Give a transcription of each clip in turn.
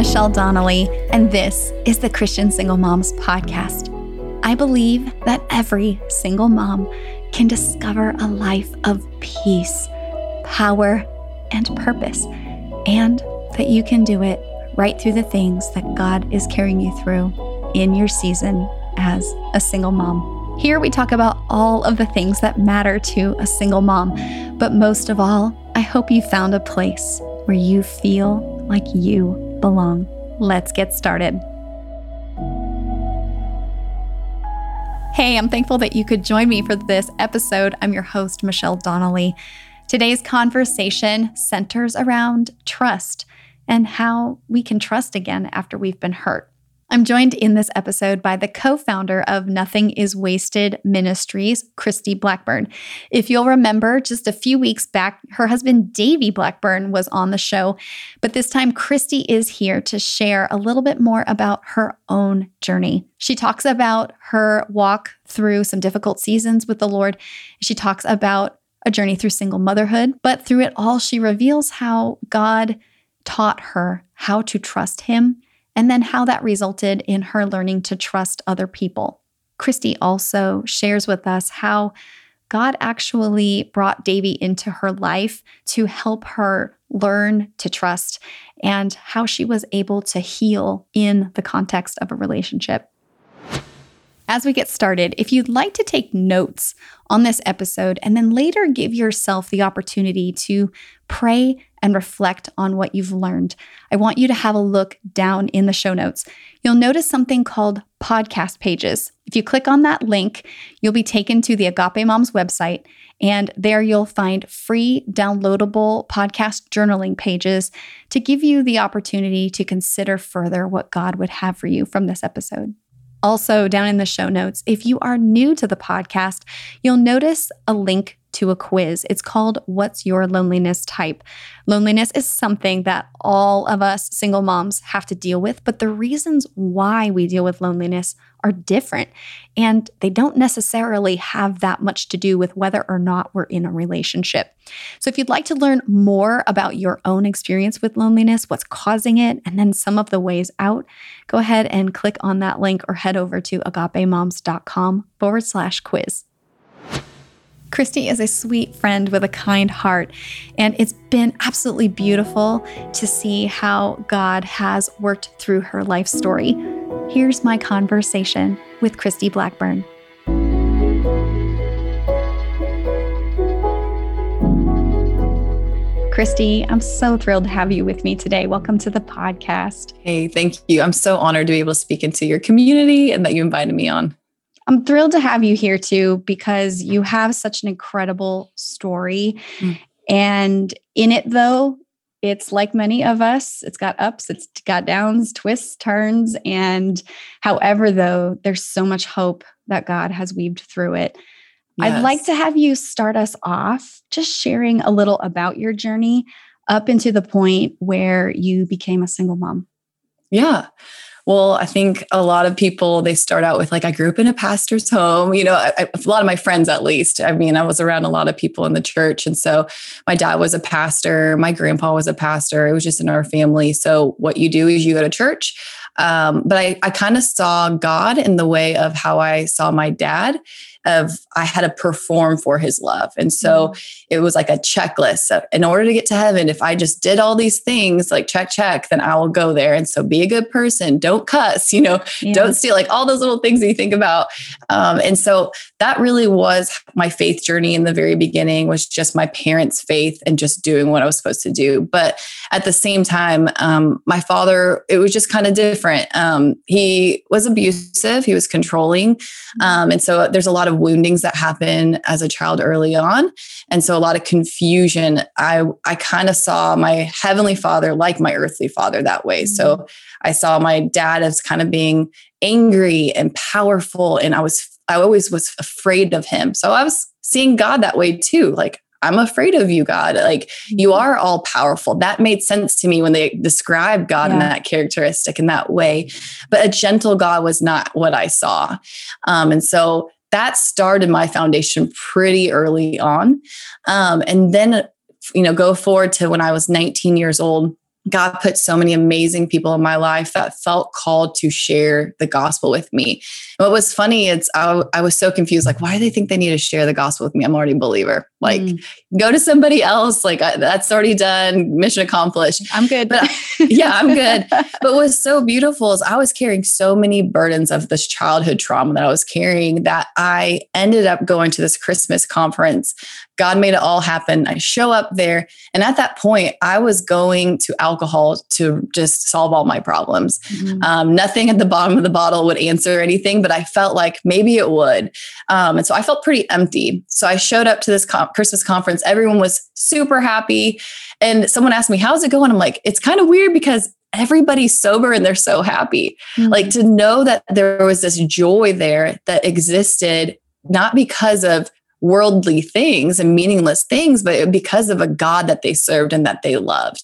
Michelle Donnelly, and this is the Christian Single Moms Podcast. I believe that every single mom can discover a life of peace, power, and purpose, and that you can do it right through the things that God is carrying you through in your season as a single mom. Here we talk about all of the things that matter to a single mom, but most of all, I hope you found a place where you feel like you belong. Let's get started. Hey, I'm thankful that you could join me for this episode. I'm your host, Michelle Donnelly. Today's conversation centers around trust and how we can trust again after we've been hurt. I'm joined in this episode by the co founder of Nothing is Wasted Ministries, Kristi Blackburn. If you'll remember, just a few weeks back, her husband, Davey Blackburn, was on the show. But this time, Kristi is here to share a little bit more about her own journey. She talks about her walk through some difficult seasons with the Lord. She talks about a journey through single motherhood, but through it all, she reveals how God taught her how to trust Him and then how that resulted in her learning to trust other people. Kristi also shares with us how God actually brought Davey into her life to help her learn to trust and how she was able to heal in the context of a relationship. As we get started, if you'd like to take notes on this episode and then later give yourself the opportunity to pray and reflect on what you've learned, I want you to have a look down in the show notes. You'll notice something called podcast pages. If you click on that link, you'll be taken to the Agape Moms website, and there you'll find free downloadable podcast journaling pages to give you the opportunity to consider further what God would have for you from this episode. Also, down in the show notes, if you are new to the podcast, you'll notice a link to a quiz. It's called What's Your Loneliness Type? Loneliness is something that all of us single moms have to deal with, but the reasons why we deal with loneliness are different. And they don't necessarily have that much to do with whether or not we're in a relationship. So, if you'd like to learn more about your own experience with loneliness, what's causing it, and then some of the ways out, go ahead and click on that link or head over to agapemoms.com forward slash quiz. Kristi is a sweet friend with a kind heart, and it's been absolutely beautiful to see how God has worked through her life story. Here's my conversation with Kristi Blackburn. Kristi, I'm so thrilled to have you with me today. Welcome to the podcast. Hey, thank you. I'm so honored to be able to speak into your community and that you invited me on. I'm thrilled to have you here too because you have such an incredible story. Mm. And in it, though, it's like many of us, it's got ups, it's got downs, twists, turns. And however, though, there's so much hope that God has weaved through it. Yes. I'd like to have you start us off just sharing a little about your journey up into the point where you became a single mom. Yeah. Well, I think a lot of people they start out with like I grew up in a pastor's home. You know, I, a lot of my friends, at least. I mean, I was around a lot of people in the church, and so my dad was a pastor, my grandpa was a pastor. It was just in our family. So what you do is you go to church. Um, but I, I kind of saw God in the way of how I saw my dad of I had to perform for his love. And so mm-hmm. it was like a checklist. in order to get to heaven, if I just did all these things, like check, check, then I will go there. And so be a good person, don't cuss, you know, yeah. don't steal, like all those little things that you think about. Um, and so that really was my faith journey in the very beginning was just my parents' faith and just doing what I was supposed to do. But at the same time, um, my father, it was just kind of different. Um, he was abusive, he was controlling. Mm-hmm. Um, and so there's a lot of woundings that happen as a child early on. And so a lot of confusion. I, I kind of saw my heavenly father like my earthly father that way. Mm-hmm. So I saw my dad as kind of being angry and powerful. And I was, I always was afraid of him. So I was seeing God that way too. Like, I'm afraid of you, God. Like you mm-hmm. are all powerful. That made sense to me when they described God yeah. in that characteristic in that way. But a gentle God was not what I saw. Um, and so that started my foundation pretty early on. Um, and then, you know, go forward to when I was 19 years old. God put so many amazing people in my life that felt called to share the gospel with me. What was funny it's I, I, was so confused. Like, why do they think they need to share the gospel with me? I'm already a believer. Like, mm. go to somebody else. Like, I, that's already done. Mission accomplished. I'm good. But yeah, I'm good. but what's so beautiful is I was carrying so many burdens of this childhood trauma that I was carrying that I ended up going to this Christmas conference God made it all happen. I show up there. And at that point, I was going to alcohol to just solve all my problems. Mm-hmm. Um, nothing at the bottom of the bottle would answer anything, but I felt like maybe it would. Um, and so I felt pretty empty. So I showed up to this co- Christmas conference. Everyone was super happy. And someone asked me, How's it going? I'm like, It's kind of weird because everybody's sober and they're so happy. Mm-hmm. Like to know that there was this joy there that existed not because of worldly things and meaningless things, but because of a God that they served and that they loved.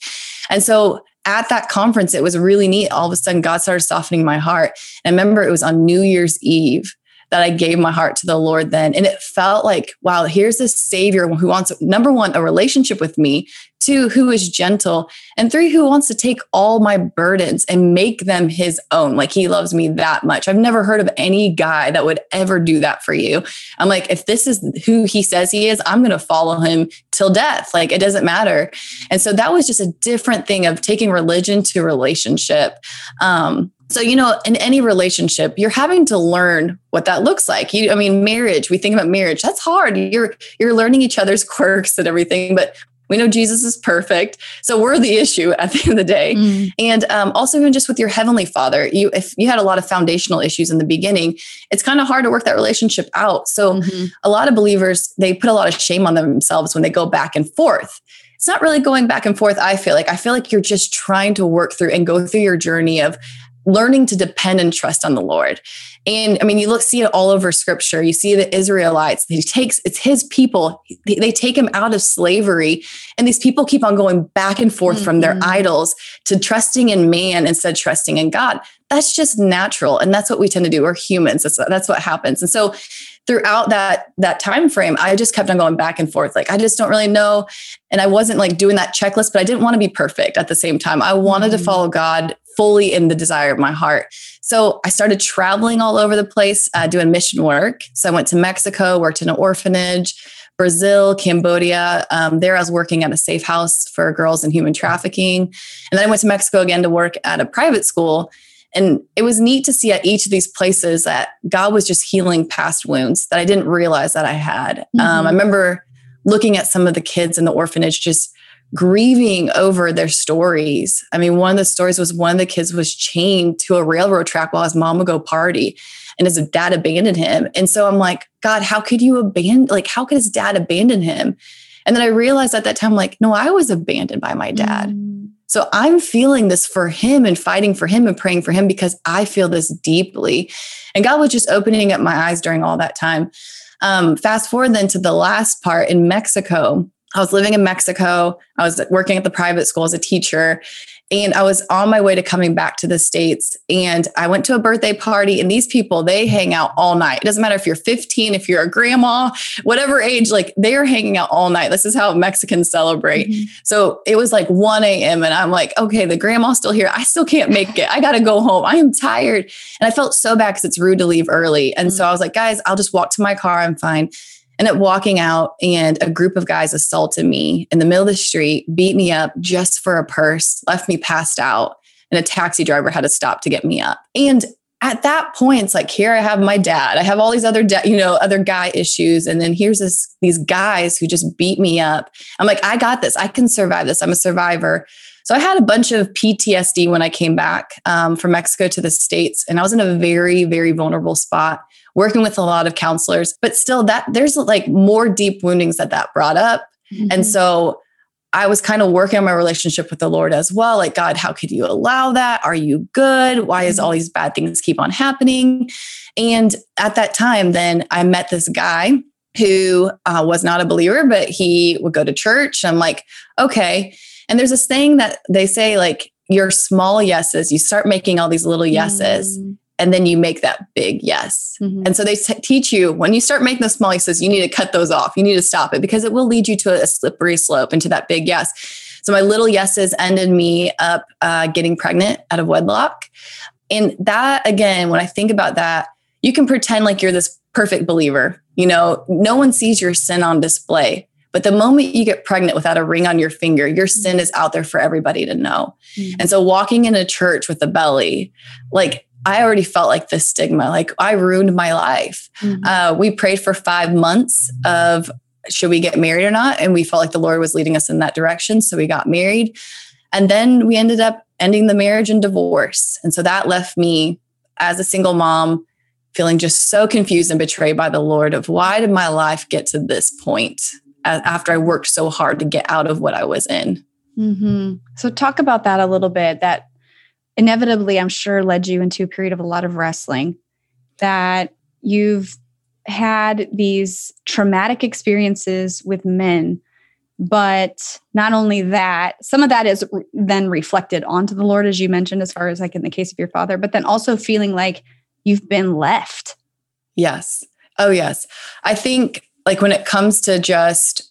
And so at that conference, it was really neat. All of a sudden, God started softening my heart. And I remember it was on New Year's Eve that I gave my heart to the Lord then. And it felt like, wow, here's this Savior who wants, number one, a relationship with me, two, who is gentle, and three, who wants to take all my burdens and make them his own. Like he loves me that much. I've never heard of any guy that would ever do that for you. I'm like, if this is who he says he is, I'm going to follow him till death. Like it doesn't matter. And so that was just a different thing of taking religion to relationship. Um, so, you know, in any relationship, you're having to learn what that looks like. You, I mean, marriage, we think about marriage, that's hard. You're you're learning each other's quirks and everything, but we know Jesus is perfect. So we're the issue at the end of the day. Mm. And um, also even just with your heavenly father, you if you had a lot of foundational issues in the beginning, it's kind of hard to work that relationship out. So mm-hmm. a lot of believers, they put a lot of shame on themselves when they go back and forth it's not really going back and forth. I feel like I feel like you're just trying to work through and go through your journey of learning to depend and trust on the Lord. And I mean, you look, see it all over scripture. You see the Israelites, he takes, it's his people. They, they take him out of slavery. And these people keep on going back and forth mm-hmm. from their mm-hmm. idols to trusting in man instead of trusting in God. That's just natural. And that's what we tend to do. We're humans. That's, that's what happens. And so throughout that that time frame i just kept on going back and forth like i just don't really know and i wasn't like doing that checklist but i didn't want to be perfect at the same time i wanted mm-hmm. to follow god fully in the desire of my heart. So I started traveling all over the place, uh, doing mission work. So I went to Mexico, worked in an orphanage, Brazil, Cambodia. Um, there I was working at a safe house for girls in human trafficking. And then I went to Mexico again to work at a private school. And it was neat to see at each of these places that God was just healing past wounds that I didn't realize that I had. Mm-hmm. Um, I remember looking at some of the kids in the orphanage just grieving over their stories. I mean, one of the stories was one of the kids was chained to a railroad track while his mom would go party and his dad abandoned him. And so I'm like, God, how could you abandon, like, how could his dad abandon him? And then I realized at that time, like, no, I was abandoned by my dad. Mm. So I'm feeling this for him and fighting for him and praying for him because I feel this deeply. And God was just opening up my eyes during all that time. Um, fast forward then to the last part in Mexico. I was living in Mexico. I was working at the private school as a teacher. And I was on my way to coming back to the States. And I went to a birthday party, and these people, they hang out all night. It doesn't matter if you're 15, if you're a grandma, whatever age, like they are hanging out all night. This is how Mexicans celebrate. Mm-hmm. So it was like 1 a.m. And I'm like, okay, the grandma's still here. I still can't make it. I got to go home. I am tired. And I felt so bad because it's rude to leave early. And mm-hmm. so I was like, guys, I'll just walk to my car. I'm fine. And up walking out, and a group of guys assaulted me in the middle of the street, beat me up just for a purse, left me passed out, and a taxi driver had to stop to get me up. And at that point, it's like here I have my dad, I have all these other, you know, other guy issues, and then here's this these guys who just beat me up. I'm like, I got this. I can survive this. I'm a survivor. So I had a bunch of PTSD when I came back um, from Mexico to the States, and I was in a very, very vulnerable spot working with a lot of counselors, but still that there's like more deep woundings that that brought up. Mm-hmm. And so I was kind of working on my relationship with the Lord as well. Like, God, how could you allow that? Are you good? Why is all mm-hmm. these bad things keep on happening? And at that time, then I met this guy who uh, was not a believer, but he would go to church. I'm like, okay. And there's this thing that they say, like, your small yeses, you start making all these little yeses. Mm and then you make that big yes. Mm-hmm. And so they t- teach you when you start making the small yeses, you need to cut those off. You need to stop it because it will lead you to a slippery slope into that big yes. So my little yeses ended me up uh, getting pregnant out of wedlock. And that, again, when I think about that, you can pretend like you're this perfect believer. You know, no one sees your sin on display. But the moment you get pregnant without a ring on your finger, your mm-hmm. sin is out there for everybody to know. Mm-hmm. And so walking in a church with a belly, like I already felt like this stigma, like I ruined my life. Mm-hmm. Uh, we prayed for five months of should we get married or not? And we felt like the Lord was leading us in that direction. So we got married. And then we ended up ending the marriage and divorce. And so that left me as a single mom feeling just so confused and betrayed by the Lord of why did my life get to this point after I worked so hard to get out of what I was in. Mm-hmm. So talk about that a little bit. That inevitably, I'm sure, led you into a period of a lot of wrestling. That you've had these traumatic experiences with men but not only that some of that is then reflected onto the lord as you mentioned as far as like in the case of your father but then also feeling like you've been left yes oh yes i think like when it comes to just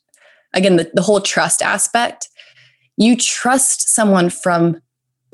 again the, the whole trust aspect you trust someone from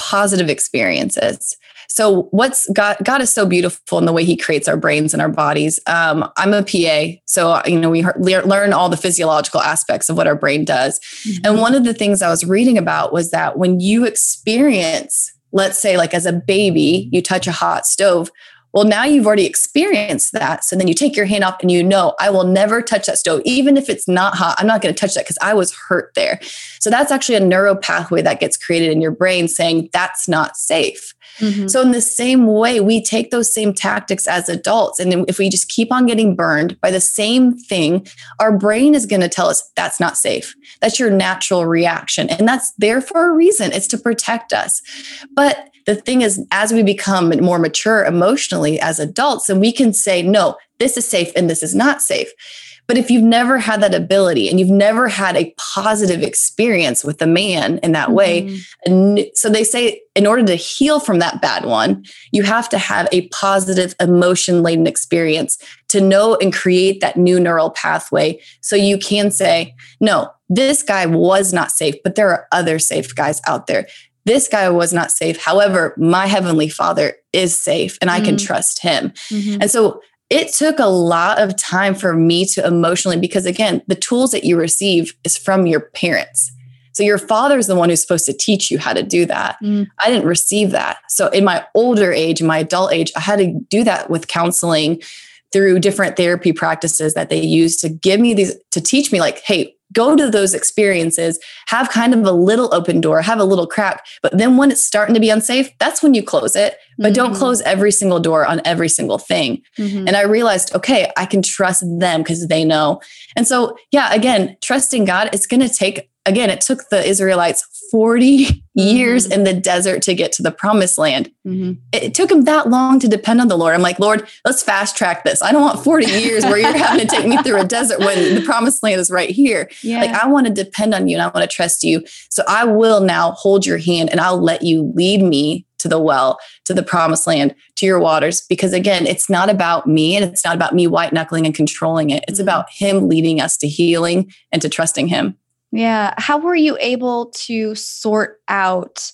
positive experiences so what's God, God is so beautiful in the way he creates our brains and our bodies. Um, I'm a PA. So, you know, we learn all the physiological aspects of what our brain does. Mm-hmm. And one of the things I was reading about was that when you experience, let's say like as a baby, you touch a hot stove, well, now you've already experienced that. So then you take your hand off and you know, I will never touch that stove. Even if it's not hot, I'm not going to touch that because I was hurt there. So that's actually a neural pathway that gets created in your brain saying that's not safe. Mm-hmm. So, in the same way, we take those same tactics as adults. And if we just keep on getting burned by the same thing, our brain is going to tell us that's not safe. That's your natural reaction. And that's there for a reason. It's to protect us. But the thing is, as we become more mature emotionally as adults, and we can say, no, this is safe and this is not safe. But if you've never had that ability and you've never had a positive experience with a man in that mm-hmm. way, and so they say in order to heal from that bad one, you have to have a positive emotion laden experience to know and create that new neural pathway. So you can say, no, this guy was not safe, but there are other safe guys out there this guy was not safe. However, my heavenly father is safe and I can mm-hmm. trust him. Mm-hmm. And so it took a lot of time for me to emotionally, because again, the tools that you receive is from your parents. So your father is the one who's supposed to teach you how to do that. Mm. I didn't receive that. So in my older age, in my adult age, I had to do that with counseling through different therapy practices that they use to give me these to teach me like, hey, go to those experiences, have kind of a little open door, have a little crack. But then when it's starting to be unsafe, that's when you close it. But mm-hmm. don't close every single door on every single thing. Mm-hmm. And I realized, okay, I can trust them because they know. And so, yeah, again, trusting God, it's going to take, again, it took the Israelites 40 years mm-hmm. in the desert to get to the promised land. Mm-hmm. It took him that long to depend on the Lord. I'm like, Lord, let's fast track this. I don't want 40 years where you're having to take me through a desert when the promised land is right here. Yeah. Like, I want to depend on you and I want to trust you. So I will now hold your hand and I'll let you lead me to the well, to the promised land, to your waters. Because again, it's not about me and it's not about me white knuckling and controlling it. It's mm-hmm. about Him leading us to healing and to trusting Him. Yeah. How were you able to sort out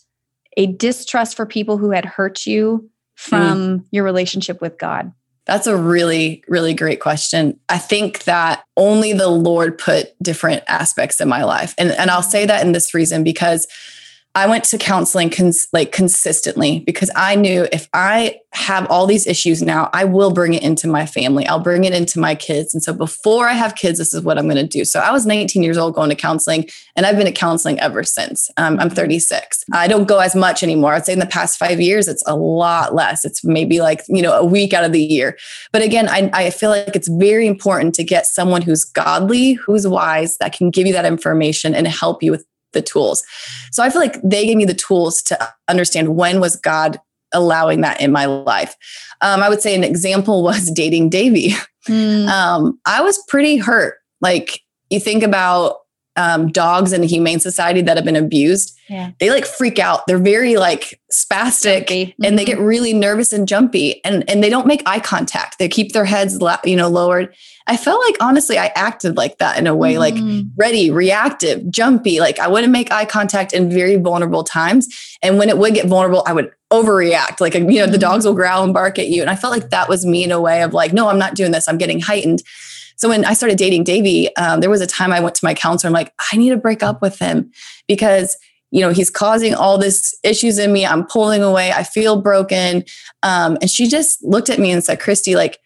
a distrust for people who had hurt you from mm. your relationship with God? That's a really, really great question. I think that only the Lord put different aspects in my life. And, and I'll say that in this reason because I went to counseling cons- like consistently because I knew if I have all these issues now, I will bring it into my family. I'll bring it into my kids. And so before I have kids, this is what I'm going to do. So I was 19 years old going to counseling, and I've been at counseling ever since. Um, I'm 36. I don't go as much anymore. I'd say in the past five years, it's a lot less. It's maybe like, you know, a week out of the year. But again, I, I feel like it's very important to get someone who's godly, who's wise, that can give you that information and help you with the tools. So I feel like they gave me the tools to understand when was God allowing that in my life. Um, I would say an example was dating Davey. Mm. Um, I was pretty hurt. Like you think about um, dogs in the humane society that have been abused, yeah. they like freak out. They're very like spastic mm-hmm. and they mm-hmm. get really nervous and jumpy and, and they don't make eye contact. They keep their heads, you know, lowered. I felt like honestly, I acted like that in a way, mm. like ready, reactive, jumpy. Like I wouldn't make eye contact in very vulnerable times. And when it would get vulnerable, I would overreact. Like, you know, the mm-hmm. dogs will growl and bark at you. And I felt like that was me in a way of like, no, I'm not doing this. I'm getting heightened. So when I started dating Davey, um, there was a time I went to my counselor. I'm like, I need to break up with him because you know he's causing all this issues in me. I'm pulling away. I feel broken. Um, and she just looked at me and said, Kristi, like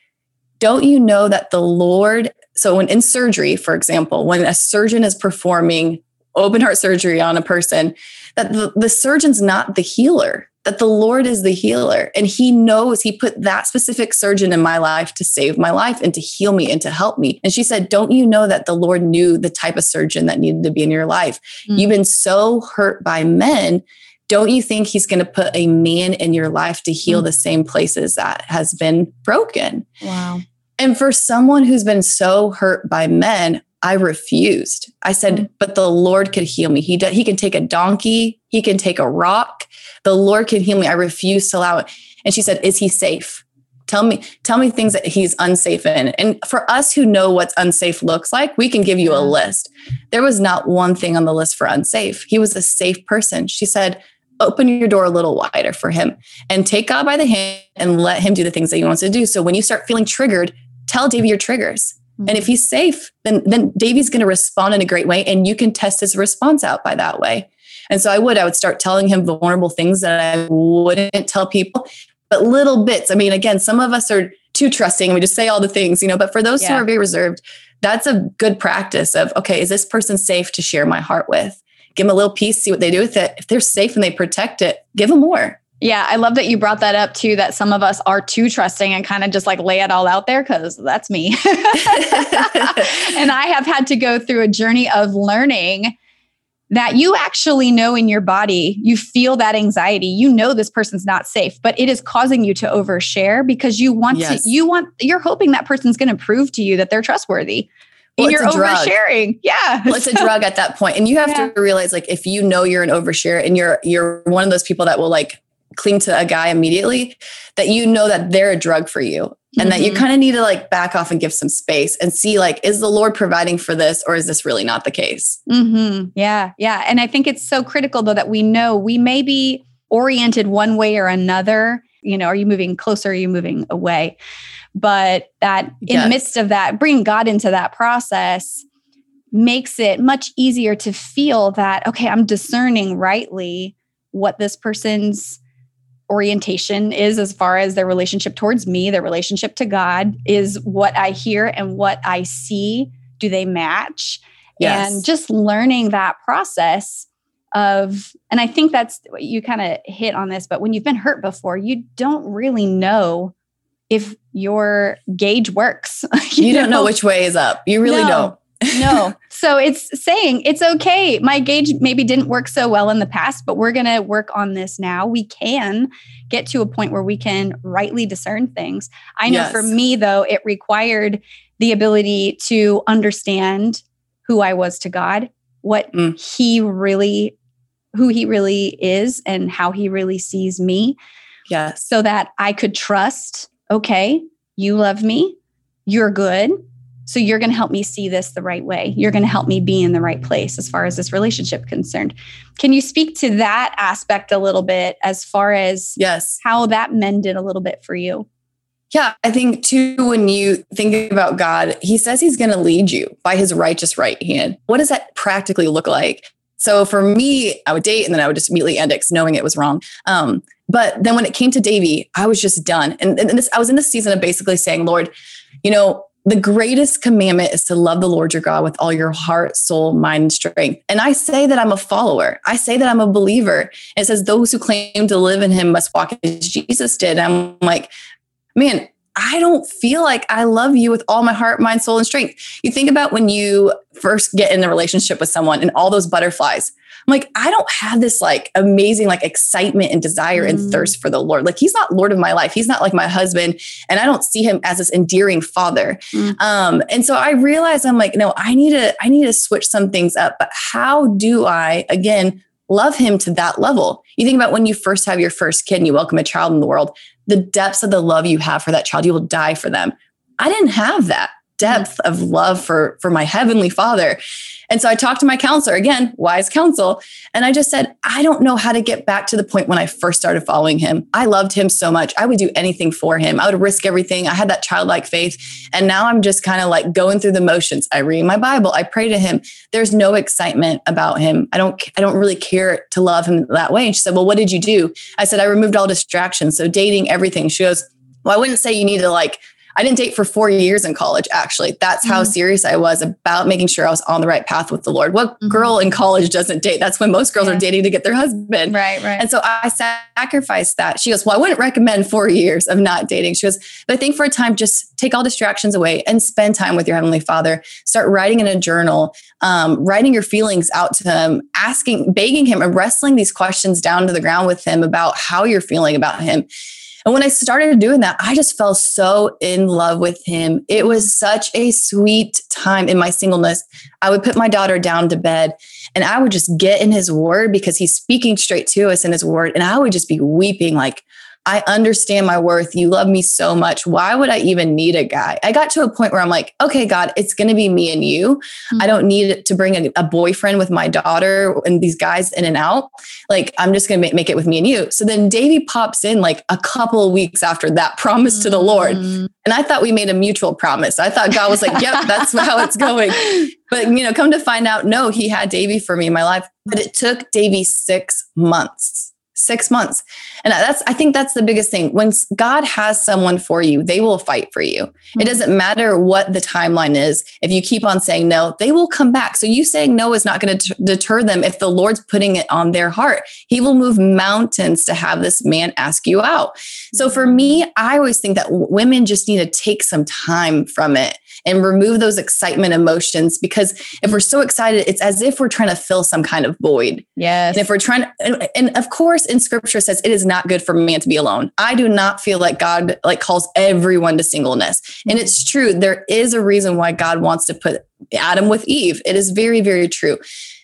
don't you know that the Lord, so when in surgery, for example, when a surgeon is performing open heart surgery on a person, that the, the surgeon's not the healer, that the Lord is the healer. And he knows he put that specific surgeon in my life to save my life and to heal me and to help me. And she said, Don't you know that the Lord knew the type of surgeon that needed to be in your life? Mm-hmm. You've been so hurt by men don't you think he's going to put a man in your life to heal mm. the same places that has been broken? Wow. And for someone who's been so hurt by men, I refused. I said, mm. but the Lord could heal me. He, do, he can take a donkey, he can take a rock. The Lord can heal me. I refuse to allow it. And she said, Is he safe? Tell me, tell me things that he's unsafe in. And for us who know what unsafe looks like, we can give you a list. There was not one thing on the list for unsafe. He was a safe person. She said, open your door a little wider for him and take God by the hand and let him do the things that he wants to do. So when you start feeling triggered, tell Davey your triggers. Mm-hmm. And if he's safe, then then Davey's going to respond in a great way and you can test his response out by that way. And so I would I would start telling him vulnerable things that I wouldn't tell people, but little bits. I mean, again, some of us are too trusting and we just say all the things, you know, but for those yeah. who are very reserved, that's a good practice of okay, is this person safe to share my heart with? Give them a little piece, see what they do with it. If they're safe and they protect it, give them more. Yeah, I love that you brought that up too. That some of us are too trusting and kind of just like lay it all out there because that's me. and I have had to go through a journey of learning that you actually know in your body, you feel that anxiety. You know this person's not safe, but it is causing you to overshare because you want yes. to, you want, you're hoping that person's going to prove to you that they're trustworthy. Well, and you're oversharing. Yeah. Well, it's a drug at that point. And you have yeah. to realize like if you know you're an overshare and you're you're one of those people that will like cling to a guy immediately, that you know that they're a drug for you and mm-hmm. that you mm-hmm. kind of need to like back off and give some space and see like is the lord providing for this or is this really not the case mm-hmm. yeah yeah and i think it's so critical though that we know we may be oriented one way or another you know are you moving closer are you moving away but that in yes. the midst of that bringing god into that process makes it much easier to feel that okay i'm discerning rightly what this person's orientation is as far as their relationship towards me, their relationship to God, is what I hear and what I see. Do they match? Yes. And just learning that process of, and I think that's what you kind of hit on this, but when you've been hurt before, you don't really know if your gauge works. you, you don't know? know which way is up. You really no. don't no. So it's saying it's okay. My gauge maybe didn't work so well in the past, but we're going to work on this now. We can get to a point where we can rightly discern things. I know yes. for me, though, it required the ability to understand who I was to God, what mm. He really, who He really is, and how He really sees me. Yes. So that I could trust, okay, you love me, you're good so you're going to help me see this the right way. You're going to help me be in the right place as far as this relationship concerned. Can you speak to that aspect a little bit as far as yes, how that mended a little bit for you? Yeah, I think too, when you think about God, He says He's going to lead you by His righteous right hand. What does that practically look like? So for me, I would date and then I would just immediately end it knowing it was wrong. Um, but then when it came to Davey, I was just done. And, and this, I was in the season of basically saying, Lord, you know, the greatest commandment is to love the Lord your God with all your heart, soul, mind, and strength. And I say that I'm a follower. I say that I'm a believer. And it says those who claim to live in him must walk as Jesus did. I'm like, man, I don't feel like I love you with all my heart, mind, soul, and strength. You think about when you first get in a relationship with someone and all those butterflies. I'm like, I don't have this like amazing like excitement and desire mm. and thirst for the Lord. Like he's not Lord of my life. He's not like my husband. And I don't see him as this endearing father. Mm. Um, and so I realized I'm like, no, I need to, I need to switch some things up. But how do I again love him to that level? You think about when you first have your first kid and you welcome a child in the world, the depths of the love you have for that child, you will die for them. I didn't have that depth of love for for my heavenly father. And so i talked to my counselor again wise counsel and i just said i don't know how to get back to the point when i first started following him. I loved him so much. I would do anything for him. I would risk everything. I had that childlike faith. And now i'm just kind of like going through the motions. I read my bible. I pray to him. There's no excitement about him. I don't i don't really care to love him that way. And she said well what did you do? I said i removed all distractions. So dating everything. She goes well, I wouldn't say you need to like I didn't date for four years in college, actually. That's how mm-hmm. serious I was about making sure I was on the right path with the Lord. What mm-hmm. girl in college doesn't date? That's when most girls yeah. are dating to get their husband. Right, right. And so I sacrificed that. She goes, Well, I wouldn't recommend four years of not dating. She goes, But I think for a time, just take all distractions away and spend time with your Heavenly Father. Start writing in a journal, um, writing your feelings out to Him, asking, begging Him, and wrestling these questions down to the ground with Him about how you're feeling about Him. And when I started doing that, I just fell so in love with him. It was such a sweet time in my singleness. I would put my daughter down to bed and I would just get in his word because he's speaking straight to us in his word. And I would just be weeping, like, I understand my worth. You love me so much. Why would I even need a guy? I got to a point where I'm like, okay, God, it's going to be me and you. Mm-hmm. I don't need to bring a, a, boyfriend with my daughter and these guys in and out. Like, I'm just going to make, it with me and you. So then Davey pops in like a couple of weeks after that promise mm-hmm. to the Lord. Mm-hmm. And I thought we made a mutual promise. I thought God was like, yep, that's how it's going. But, you know, come to find out, no, he had Davey for me in my life. But it took Davey six months six months. And that's, I think that's the biggest thing. When God has someone for you, they will fight for you. Mm-hmm. It doesn't matter what the timeline is. If you keep on saying no, they will come back. So you saying no is not going to deter them if the Lord's putting it on their heart. He will move mountains to have this man ask you out. So for me, I always think that women just need to take some time from it and remove those excitement emotions because if we're so excited, it's as if we're trying to fill some kind of void. Yes. And if we're trying to, and, and of course, in scripture says it is not good for man to be alone. I do not feel like God like calls everyone to singleness. And it's true. There is a reason why God wants to put Adam with Eve. It is very, very true.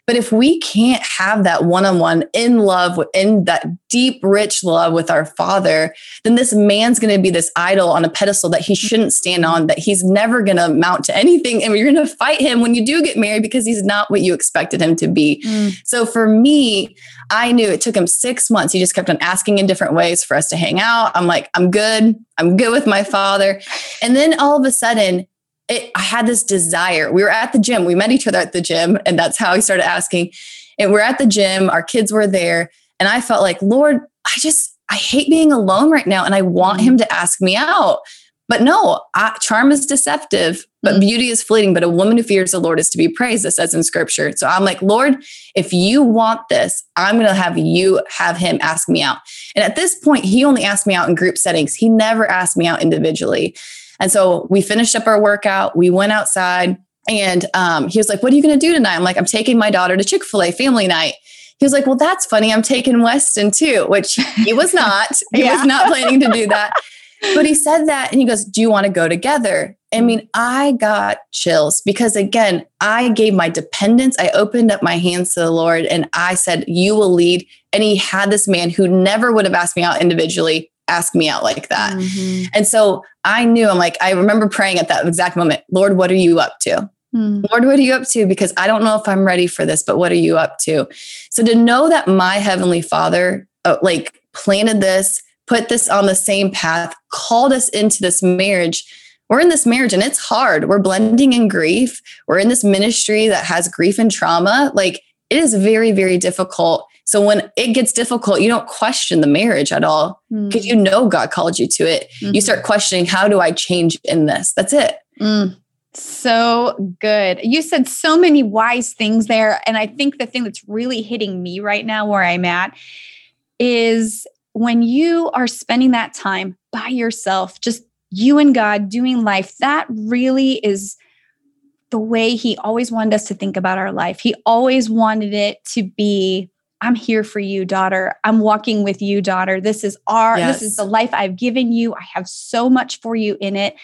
But if we can't have that one on one in love, in that deep, rich love with our father, then this man's going to be this idol on a pedestal that he shouldn't stand on, that he's never going to mount to anything. And you're going to fight him when you do get married because he's not what you expected him to be. Mm. So for me, I knew it took him six months. He just kept on asking in different ways for us to hang out. I'm like, I'm good. I'm good with my father. And then all of a sudden, it, I had this desire. We were at the gym. We met each other at the gym, and that's how I started asking. And we're at the gym. Our kids were there, and I felt like, Lord, I just I hate being alone right now, and I want mm-hmm. Him to ask me out. But no, I, charm is deceptive, but mm-hmm. beauty is fleeting. But a woman who fears the Lord is to be praised. It says in Scripture. So I'm like, Lord, if you want this, I'm going to have you have Him ask me out. And at this point, He only asked me out in group settings. He never asked me out individually. And so we finished up our workout. We went outside and um, he was like, What are you going to do tonight? I'm like, I'm taking my daughter to Chick fil A family night. He was like, Well, that's funny. I'm taking Weston too, which he was not. he yeah. was not planning to do that. But he said that and he goes, Do you want to go together? I mean, I got chills because again, I gave my dependence. I opened up my hands to the Lord and I said, You will lead. And he had this man who never would have asked me out individually ask me out like that. Mm-hmm. And so I knew, I'm like, I remember praying at that exact moment, Lord, what are you up to? Mm. Lord, what are you up to? Because I don't know if I'm ready for this, but what are you up to? So to know that my heavenly father, uh, like, planted this, put this on the same path, called us into this marriage. We're in this marriage and it's hard. We're blending in grief. We're in this ministry that has grief and trauma. Like, it is very, very difficult so when it gets difficult, you don't question the marriage at all because mm. you know God called you to it. Mm-hmm. You start questioning, how do I change in this? That's it. Mm. So good. You said so many wise things there. And I think the thing that's really hitting me right now where I'm at is when you are spending that time by yourself, just you and God doing life, that really is the way He always wanted us to think about our life. He always wanted it to be I'm here for you, daughter. I'm walking with you, daughter. This is our, yes. this is the life I've given you. I have so much for you in it.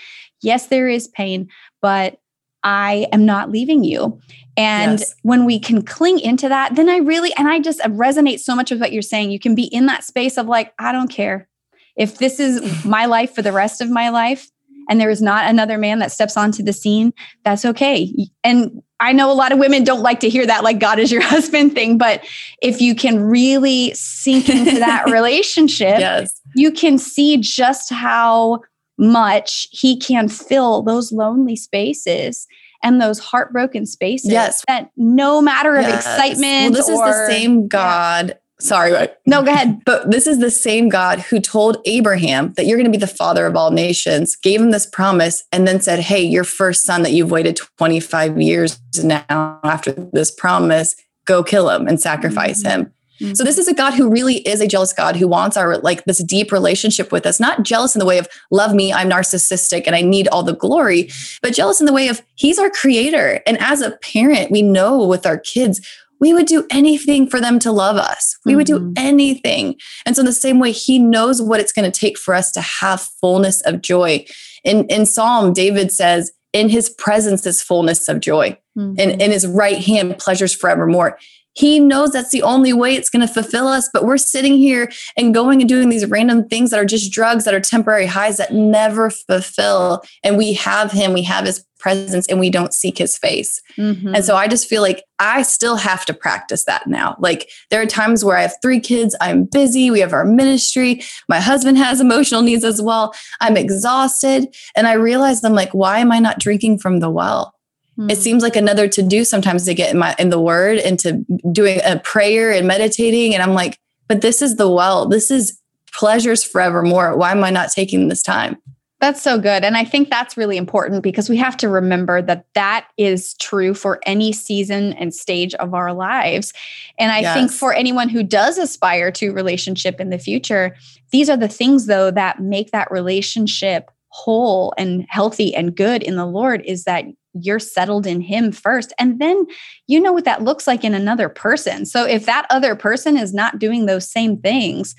Yes, there is pain, but I am not leaving you. And yes. when we can cling into that, then I really, and I just resonate so much with what you're saying. You can be in that space of like, I don't care. If this is my life for the rest of my life, and there is not another man that steps onto the scene, that's okay. And I know a lot of women don't like to hear that, like God is your husband thing. But if you can really sink into that relationship, yes. you can see just how much he can fill those lonely spaces and those heartbroken spaces. Yes. That no matter yes. of excitement. Well, this or, is the same God. Sorry. No, go ahead. But this is the same God who told Abraham that you're going to be the father of all nations, gave him this promise, and then said, Hey, your first son that you've waited 25 years now after this promise, go kill him and sacrifice mm-hmm. him. Mm-hmm. So this is a God who really is a jealous God who wants our like this deep relationship with us, not jealous in the way of love me, I'm narcissistic and I need all the glory, but jealous in the way of he's our creator. And as a parent, we know with our kids, we would do anything for them to love us. We mm-hmm. would do mm-hmm. anything. And so in the same way, he knows what it's going to take for us to have fullness of joy. In in Psalm, David says, in his presence is fullness of joy. Mm-hmm. And in his right hand, pleasures forevermore. He knows that's the only way it's going to fulfill us. But we're sitting here and going and doing these random things that are just drugs that are temporary highs that never fulfill. And we have him, we have his presence, and we don't seek his face. Mm-hmm. And so I just feel like I still have to practice that now. Like there are times where I have three kids, I'm busy, we have our ministry, my husband has emotional needs as well. I'm exhausted. And I realize I'm like, why am I not drinking from the well? Mm-hmm. It hmm. seems like another to do sometimes to get in my in the word and to doing a prayer and meditating. And I'm like, but this is the well. This is pleasures forevermore. Why am I not taking this time? That's so good. And I think that's really important because we have to remember that that is true for any season and stage of our lives. And I yes. think for anyone who does aspire to relationship in the future, these are the things though that make that relationship whole and healthy and good in the Lord is that you're settled in him first. And then you know what that looks like in another person. So if that other person is not doing those same things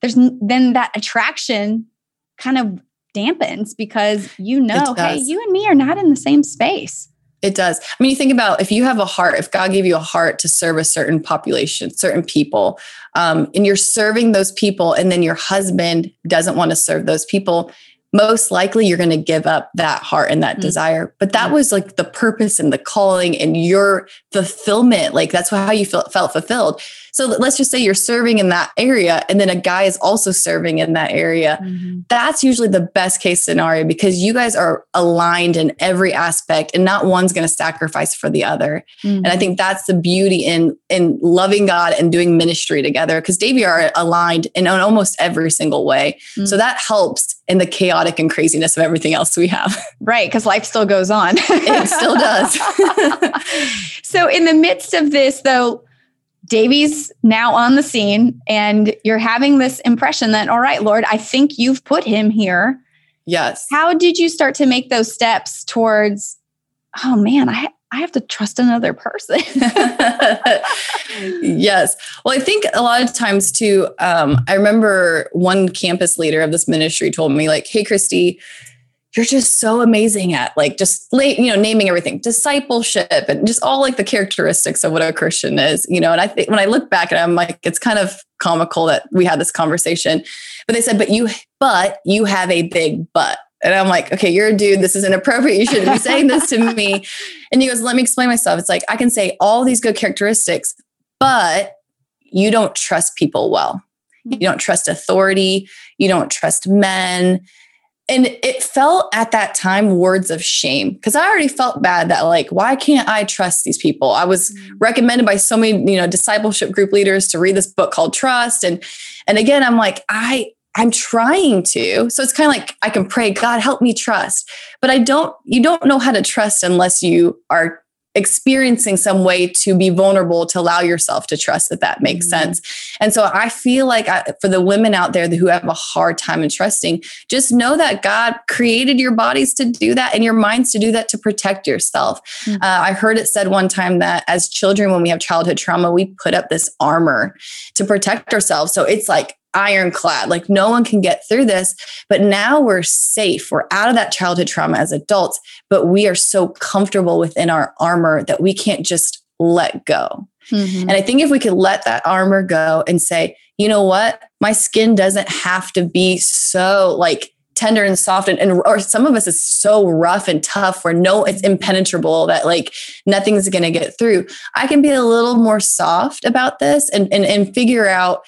there's then that attraction kind of dampens because you know hey you and me are not in the same space. It does. I mean, you think about if you have a heart, if God gave you a heart to serve a certain population, certain people, um, and you're serving those people, and then your husband doesn't want to serve those people, most likely you're going to give up that heart and that mm-hmm. desire. But that mm-hmm. was like the purpose and the calling and your fulfillment. Like that's how you felt, felt fulfilled. So let's just say you're serving in that area and then a guy is also serving in that area. Mm-hmm. That's usually the best case scenario because you guys are aligned in every aspect and not one's going to sacrifice for the other. Mm-hmm. And I mm-hmm. think that's the beauty in in loving God and doing ministry together because Davey are aligned in almost every single way. Mm-hmm. So that helps in the chaotic and craziness of everything else we have. Right, because life still goes on. it still does. so in the midst of this though, Davey's now on the scene, and you're having this impression that, all right, Lord, I think you've put him here. Yes. How did you start to make those steps towards, oh man, I, I have to trust another person? yes. Well, I think a lot of times too, um, I remember one campus leader of this ministry told me, like, hey, Kristi, you're just so amazing at like just you know naming everything discipleship and just all like the characteristics of what a christian is you know and i think when i look back at it i'm like it's kind of comical that we had this conversation but they said but you but you have a big butt and i'm like okay you're a dude this is inappropriate you shouldn't be saying this to me. And he goes let me explain myself. It's like i can say all these good characteristics but you don't trust people well. You mm-hmm. don't trust authority you don't trust men and it felt at that time words of shame because I already felt bad that like why can't I trust these people? I was mm. recommended by so many you know discipleship group leaders to read this book called Trust and and again I'm like I I'm trying to. So it's kind of like I can pray God help me trust. But I don't you don't know how to trust unless you are experiencing some way to be vulnerable to allow yourself to trust that that makes mm-hmm. sense and so i feel like I, for the women out there who have a hard time in trusting just know that god created your bodies to do that and your minds to do that to protect yourself mm-hmm. uh, i heard it said one time that as children when we have childhood trauma we put up this armor to protect ourselves so it's like ironclad. Like no one can get through this. But now we're safe. We're out of that childhood trauma as adults, but we are so comfortable within our armor that we can't just let go. Mm-hmm. And I think if we could let that armor go and say, you know what, my skin doesn't have to be so like tender and soft and, and or some of us is so rough and tough where no it's impenetrable that like nothing's going to get through i can be a little more soft about this and, and and figure out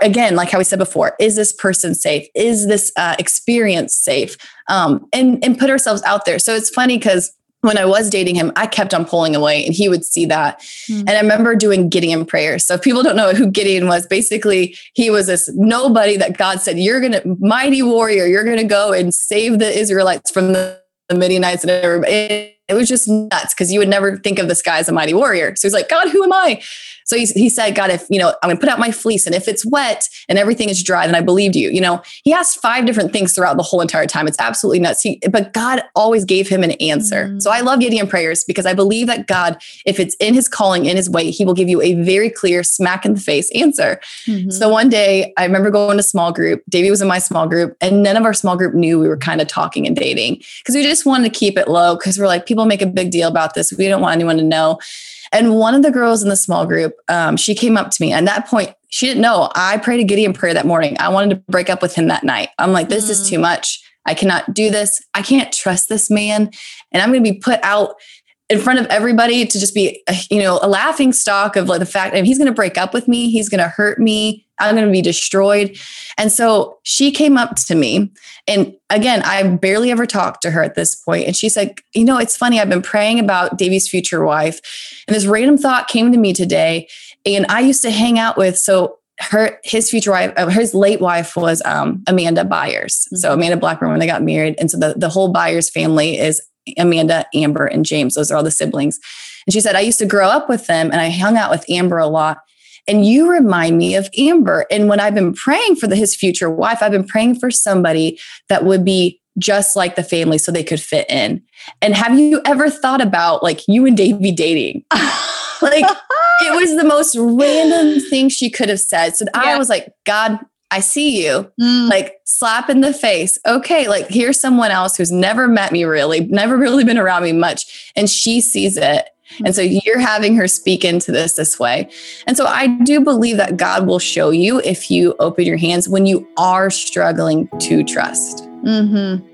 again, like how we said before, is this person safe? Is this uh, experience safe? Um, and and put ourselves out there. So it's funny because when I was dating him, I kept on pulling away and he would see that. Mm-hmm. And I remember doing Gideon prayers. So if people don't know who Gideon was, basically he was this nobody that God said, You're gonna mighty warrior, you're gonna go and save the Israelites from the, the Midianites and everybody. It, it was just nuts because you would never think of this guy as a mighty warrior. So he's like, God, who am I? So he, he said, God, if, you know, I'm going to put out my fleece and if it's wet and everything is dry, then I believed you. You know, he asked five different things throughout the whole entire time. It's absolutely nuts. He, but God always gave him an answer. Mm-hmm. So I love Gideon prayers because I believe that God, if it's in his calling, in his way, he will give you a very clear smack in the face answer. Mm-hmm. So one day I remember going to small group. Davey was in my small group and none of our small group knew we were kind of talking and dating because we just wanted to keep it low because we're like, people make a big deal about this. We don't want anyone to know. And one of the girls in the small group, um, she came up to me. And at that point, she didn't know. I prayed a Gideon prayer that morning. I wanted to break up with him that night. I'm like, this mm. is too much. I cannot do this. I can't trust this man. And I'm going to be put out in front of everybody to just be, you know, a laughing stock of like the fact that he's going to break up with me. He's going to hurt me. I'm going to be destroyed. And so she came up to me. And again, I barely ever talked to her at this point. And she said, You know, it's funny. I've been praying about Davey's future wife. And this random thought came to me today. And I used to hang out with, so her his future wife uh, his late wife was um, amanda byers mm-hmm. so amanda blackburn when they got married and so the, the whole byers family is amanda amber and james those are all the siblings and she said i used to grow up with them and i hung out with amber a lot and you remind me of Amber. And when I've been praying for the, his future wife, I've been praying for somebody that would be just like the family so they could fit in. And have you ever thought about like you and Davey dating? like it was the most random thing she could have said. So yeah. I was like, God, I see you. Mm. Like slap in the face. Okay, like here's someone else who's never met me really, never really been around me much. And she sees it. And so you're having her speak into this this way. And so I do believe that God will show you if you open your hands when you are struggling to trust. Mm-hmm.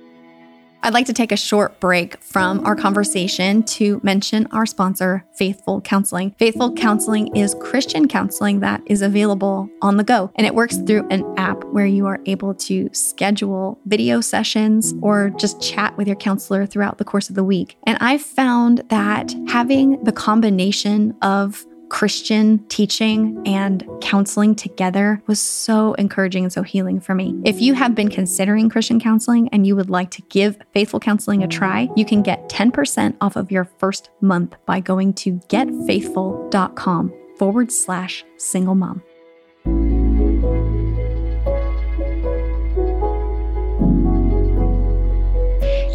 I'd like to take a short break from our conversation to mention our sponsor, Faithful Counseling. Faithful Counseling is Christian counseling that is available on the go, and it works through an app where you are able to schedule video sessions or just chat with your counselor throughout the course of the week. And I've found that having the combination of Christian teaching and counseling together was so encouraging and so healing for me. If you have been considering Christian counseling and you would like to give Faithful Counseling a try, you can get 10% off of your first month by going to getfaithful.com forward slash single mom.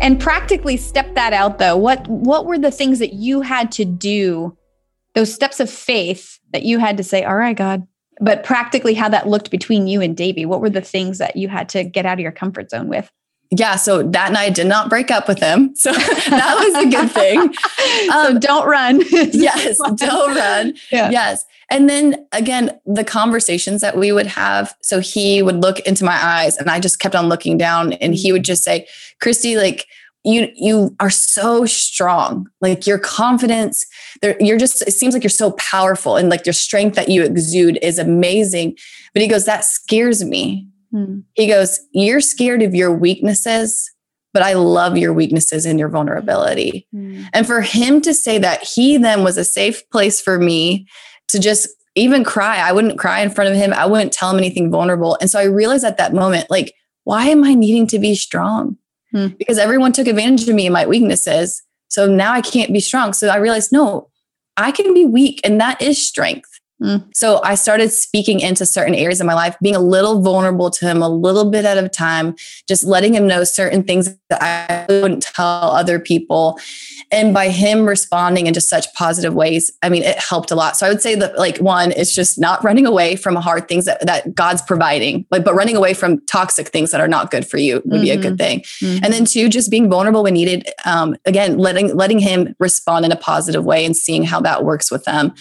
And practically step that out though. What what were the things that you had to do those steps of faith that you had to say, all right, God, but practically how that looked between you and Davey. What were the things that you had to get out of your comfort zone with? Yeah, so that night I did not break up with him. So that was a good thing. Um, so don't run. yes, don't run. Yeah. Yes. And then again, the conversations that we would have. So he would look into my eyes and I just kept on looking down and he would just say, Kristi, like, you you are so strong. Like your confidence you're just it seems like you're so powerful and like your strength that you exude is amazing. But he goes that scares me. Hmm. he goes you're scared of your weaknesses but i love your weaknesses and your vulnerability. Hmm. and for him to say that he then was a safe place for me to just even cry. I wouldn't cry in front of him. I wouldn't tell him anything vulnerable. And so i realized at that moment like why am i needing to be strong hmm. because everyone took advantage of me and my weaknesses. So now I can't be strong. So I realized, no, I can be weak and that is strength. Mm. So I started speaking into certain areas of my life, being a little vulnerable to him a little bit at a time, just letting him know certain things that I wouldn't tell other people. And by him responding in just such positive ways, I mean, it helped a lot. So I would say that like one is just not running away from hard things that, that God's providing, like, but running away from toxic things that are not good for you would mm-hmm. be a good mm-hmm. thing. Mm-hmm. And then two, just being vulnerable when needed. Um, again, letting, letting him respond in a positive way and seeing how that works with them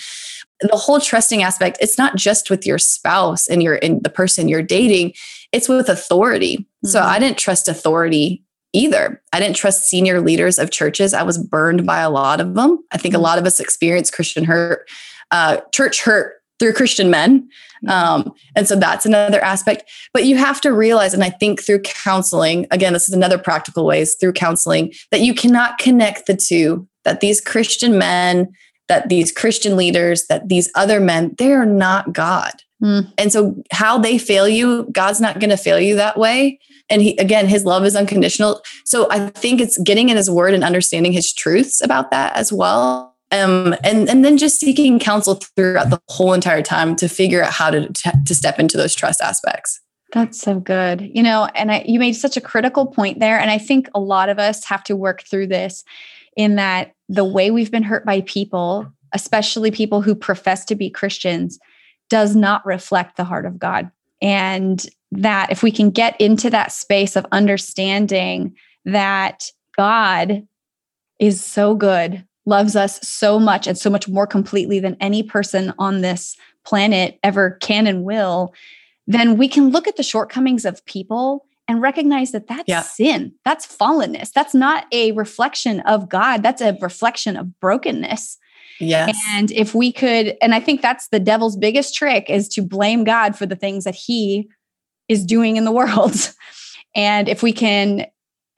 the whole trusting aspect it's not just with your spouse and your in the person you're dating it's with authority mm-hmm. so i didn't trust authority either. I didn't trust senior leaders of churches. I was burned by a lot of them. I think a lot of us experience christian hurt uh, church hurt through christian men. Um, and so that's another aspect. But you have to realize and i think through counseling again this is another practical ways through counseling that you cannot connect the two that these christian men that these Christian leaders, that these other men, they are not God. Mm. And so how they fail you, God's not going to fail you that way. And he, again, his love is unconditional. So I think it's getting in his word and understanding his truths about that as well. Um, and, and then just seeking counsel throughout the whole entire time to figure out how to, to step into those trust aspects. That's so good. You know, and I, you made such a critical point there. And I think a lot of us have to work through this in that the way we've been hurt by people, especially people who profess to be Christians, does not reflect the heart of God. And that if we can get into that space of understanding that God is so good, loves us so much and so much more completely than any person on this planet ever can and will, then we can look at the shortcomings of people and recognize that that's yeah. sin. That's fallenness. That's not a reflection of God. That's a reflection of brokenness. Yes. And if we could, and I think that's the devil's biggest trick is to blame God for the things that he is doing in the world. and if we can,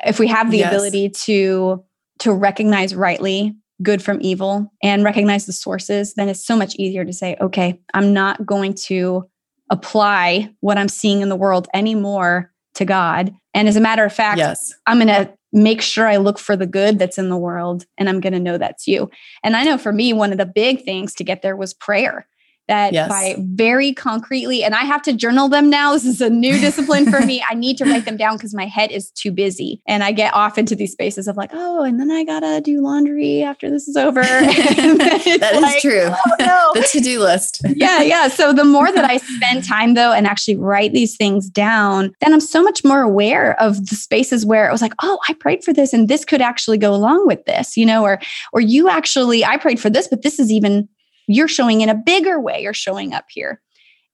if we have the yes. ability to to recognize rightly good from evil and recognize the sources, then it's so much easier to say, okay, I'm not going to apply what I'm seeing in the world anymore to God. And as a matter of fact, yes. I'm going to make sure I look for the good that's in the world and I'm going to know that's you. And I know for me, one of the big things to get there was prayer that yes. by very concretely, and I have to journal them now. This is a new discipline for me. I need to write them down because my head is too busy. And I get off into these spaces of like, oh, and then I gotta do laundry after this is over. that like, is true. Oh, no. the to-do list. yeah, yeah. So the more that I spend time though and actually write these things down, then I'm so much more aware of the spaces where it was like, oh, I prayed for this and this could actually go along with this, you know, or or you actually I prayed for this, but this is even you're showing in a bigger way you're showing up here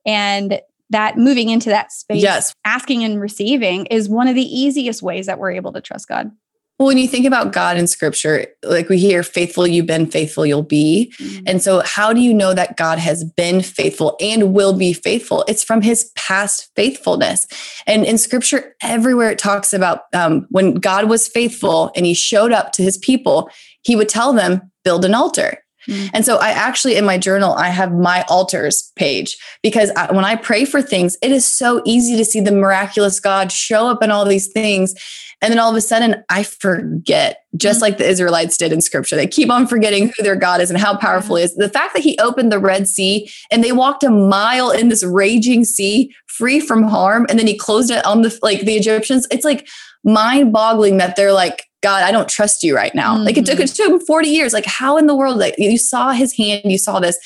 and that moving into that space yes. asking and receiving is one of the easiest ways that we're able to trust god well, when you think about God in scripture, like we hear, faithful you've been, faithful you'll be. Mm-hmm. And so, how do you know that God has been faithful and will be faithful? It's from his past faithfulness. And in scripture, everywhere it talks about um, when God was faithful and he showed up to his people, he would tell them, build an altar. Mm. And so I actually, in my journal, I have my altars page because I, when I pray for things, it is so easy to see the miraculous God show up in all these things. And then all of a sudden, I forget, just mm. like the Israelites did in scripture. They keep on forgetting who their God is and how powerful he is. The fact that he opened the Red Sea and they walked a mile in this raging sea free from harm, and then he closed it on the like the Egyptians, it's like mind boggling that they're like, God, I don't trust you right now. Mm-hmm. Like it took, it took him 40 years. Like, how in the world? Like you saw his hand, you saw this.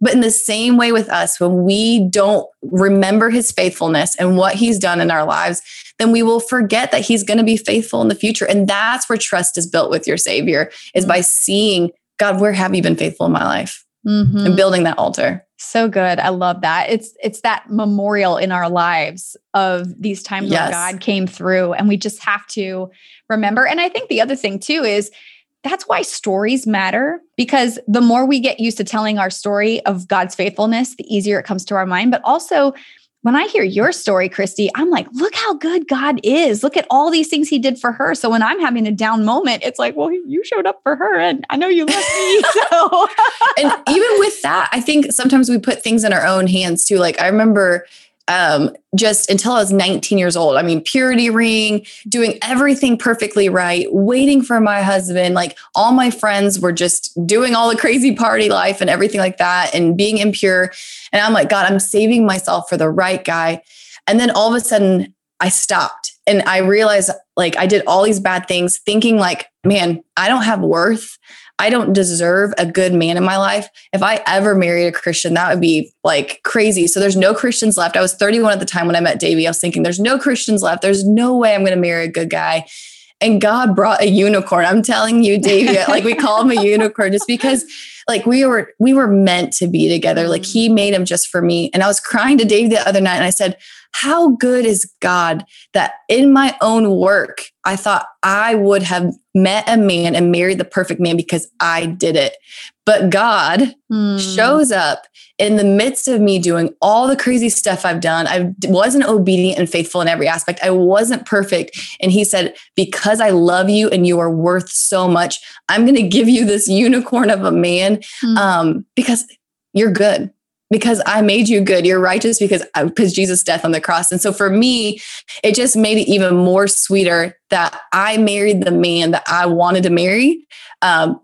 But in the same way with us, when we don't remember his faithfulness and what he's done in our lives, then we will forget that he's going to be faithful in the future. And that's where trust is built with your savior is mm-hmm. by seeing, God, where have you been faithful in my life? Mm-hmm. And building that altar. So good. I love that. It's it's that memorial in our lives of these times yes. where God came through and we just have to remember. And I think the other thing too is that's why stories matter because the more we get used to telling our story of God's faithfulness, the easier it comes to our mind, but also when I hear your story, Kristi, I'm like, look how good God is. Look at all these things he did for her. So when I'm having a down moment, it's like, well, you showed up for her and I know you love me. So and even with that, I think sometimes we put things in our own hands too. Like I remember um, just until I was 19 years old. I mean, purity ring, doing everything perfectly right, waiting for my husband. Like all my friends were just doing all the crazy party life and everything like that and being impure. And I'm like, God, I'm saving myself for the right guy. And then all of a sudden, I stopped and I realized like I did all these bad things, thinking like, man, I don't have worth. I don't deserve a good man in my life. If I ever married a Christian, that would be like crazy. So there's no Christians left. I was 31 at the time when I met Davey. I was thinking, there's no Christians left. There's no way I'm going to marry a good guy. And God brought a unicorn. I'm telling you, Davey, like we call him a unicorn just because like we were we were meant to be together. Like he mm. made him just for me. And I was crying to Dave the other night and I said, how good is God that in my own work, I thought I would have met a man and married the perfect man because I did it. But God mm. shows up in the midst of me doing all the crazy stuff I've done. I wasn't obedient and faithful in every aspect. I wasn't perfect. And He said, Because I love you and you are worth so much, I'm going to give you this unicorn of a man mm. um, because you're good because I made you good. You're righteous because because Jesus' death on the cross. And so for me, it just made it even more sweeter that I married the man that I wanted to marry, um,